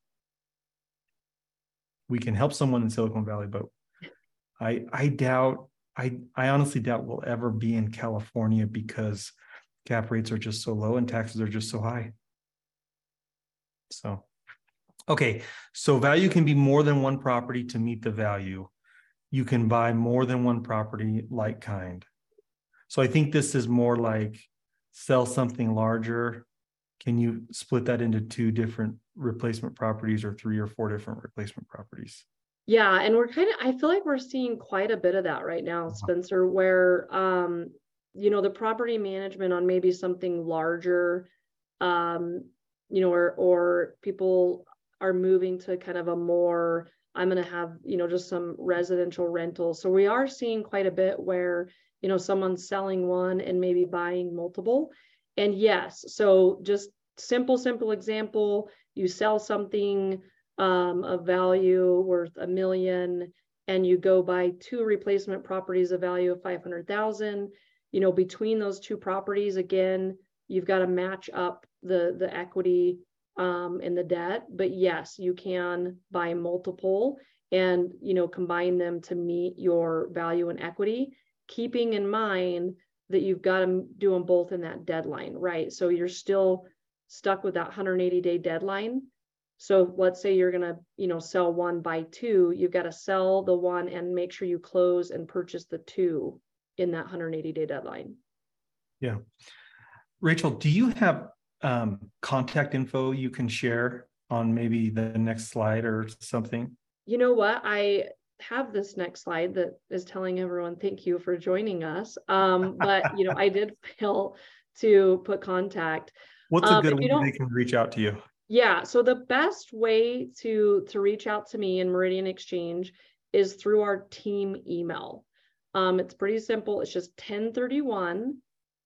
we can help someone in Silicon Valley, but I I doubt I I honestly doubt we'll ever be in California because cap rates are just so low and taxes are just so high. So, okay, so value can be more than one property to meet the value. You can buy more than one property like kind. So I think this is more like sell something larger. Can you split that into two different replacement properties or three or four different replacement properties? Yeah, and we're kind of I feel like we're seeing quite a bit of that right now, uh-huh. Spencer, where um you know the property management on maybe something larger um you know or or people are moving to kind of a more I'm going to have, you know, just some residential rentals. So we are seeing quite a bit where, you know, someone's selling one and maybe buying multiple. And yes, so just simple simple example, you sell something um, of value worth a million and you go buy two replacement properties of value of 500,000, you know, between those two properties, again, you've got to match up the, the equity um, in the debt. But yes, you can buy multiple and, you know, combine them to meet your value and equity, keeping in mind that you've got to do them both in that deadline, right? So you're still stuck with that 180 day deadline so let's say you're going to, you know, sell one buy two, you've got to sell the one and make sure you close and purchase the two in that 180 day deadline. Yeah. Rachel, do you have um, contact info you can share on maybe the next slide or something? You know what? I have this next slide that is telling everyone thank you for joining us. Um, but you know, I did fail to put contact. What's a um, good way they can reach out to you? Yeah, so the best way to to reach out to me in Meridian Exchange is through our team email. Um, it's pretty simple. It's just 1031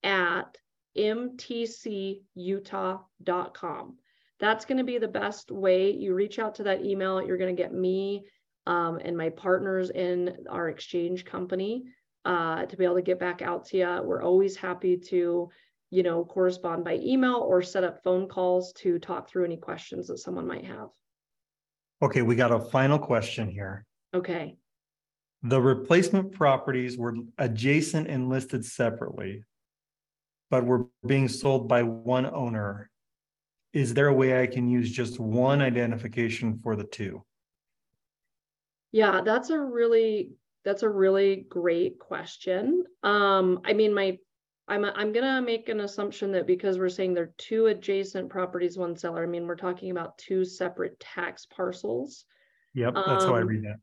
at mtcutah.com. That's going to be the best way. You reach out to that email, you're going to get me um, and my partners in our exchange company uh, to be able to get back out to you. We're always happy to you know, correspond by email or set up phone calls to talk through any questions that someone might have. Okay, we got a final question here. Okay. The replacement properties were adjacent and listed separately, but were being sold by one owner. Is there a way I can use just one identification for the two? Yeah, that's a really that's a really great question. Um, I mean, my I'm, I'm gonna make an assumption that because we're saying they're two adjacent properties, one seller, I mean, we're talking about two separate tax parcels. Yep, that's um, how I um, read that.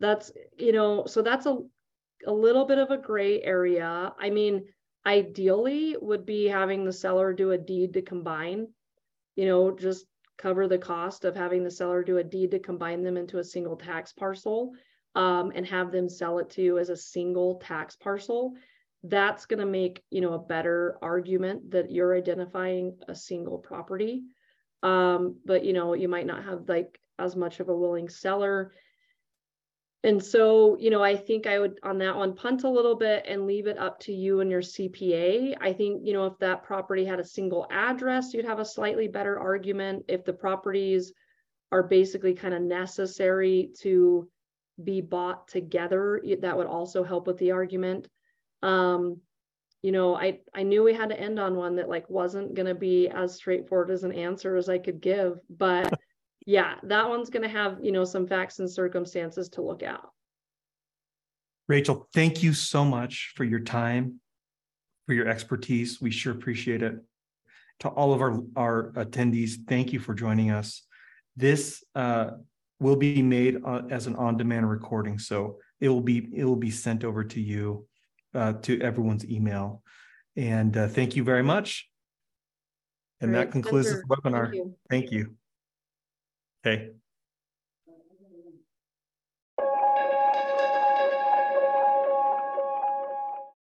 That's, you know, so that's a, a little bit of a gray area. I mean, ideally would be having the seller do a deed to combine, you know, just cover the cost of having the seller do a deed to combine them into a single tax parcel um, and have them sell it to you as a single tax parcel. That's going to make you know a better argument that you're identifying a single property. Um, but you know you might not have like as much of a willing seller and so you know i think i would on that one punt a little bit and leave it up to you and your cpa i think you know if that property had a single address you'd have a slightly better argument if the properties are basically kind of necessary to be bought together that would also help with the argument. Um you know i i knew we had to end on one that like wasn't going to be as straightforward as an answer as i could give but yeah that one's going to have you know some facts and circumstances to look at rachel thank you so much for your time for your expertise we sure appreciate it to all of our our attendees thank you for joining us this uh, will be made uh, as an on-demand recording so it will be it will be sent over to you uh, to everyone's email. And uh, thank you very much. And that concludes this webinar. Thank you. Thank you. Okay.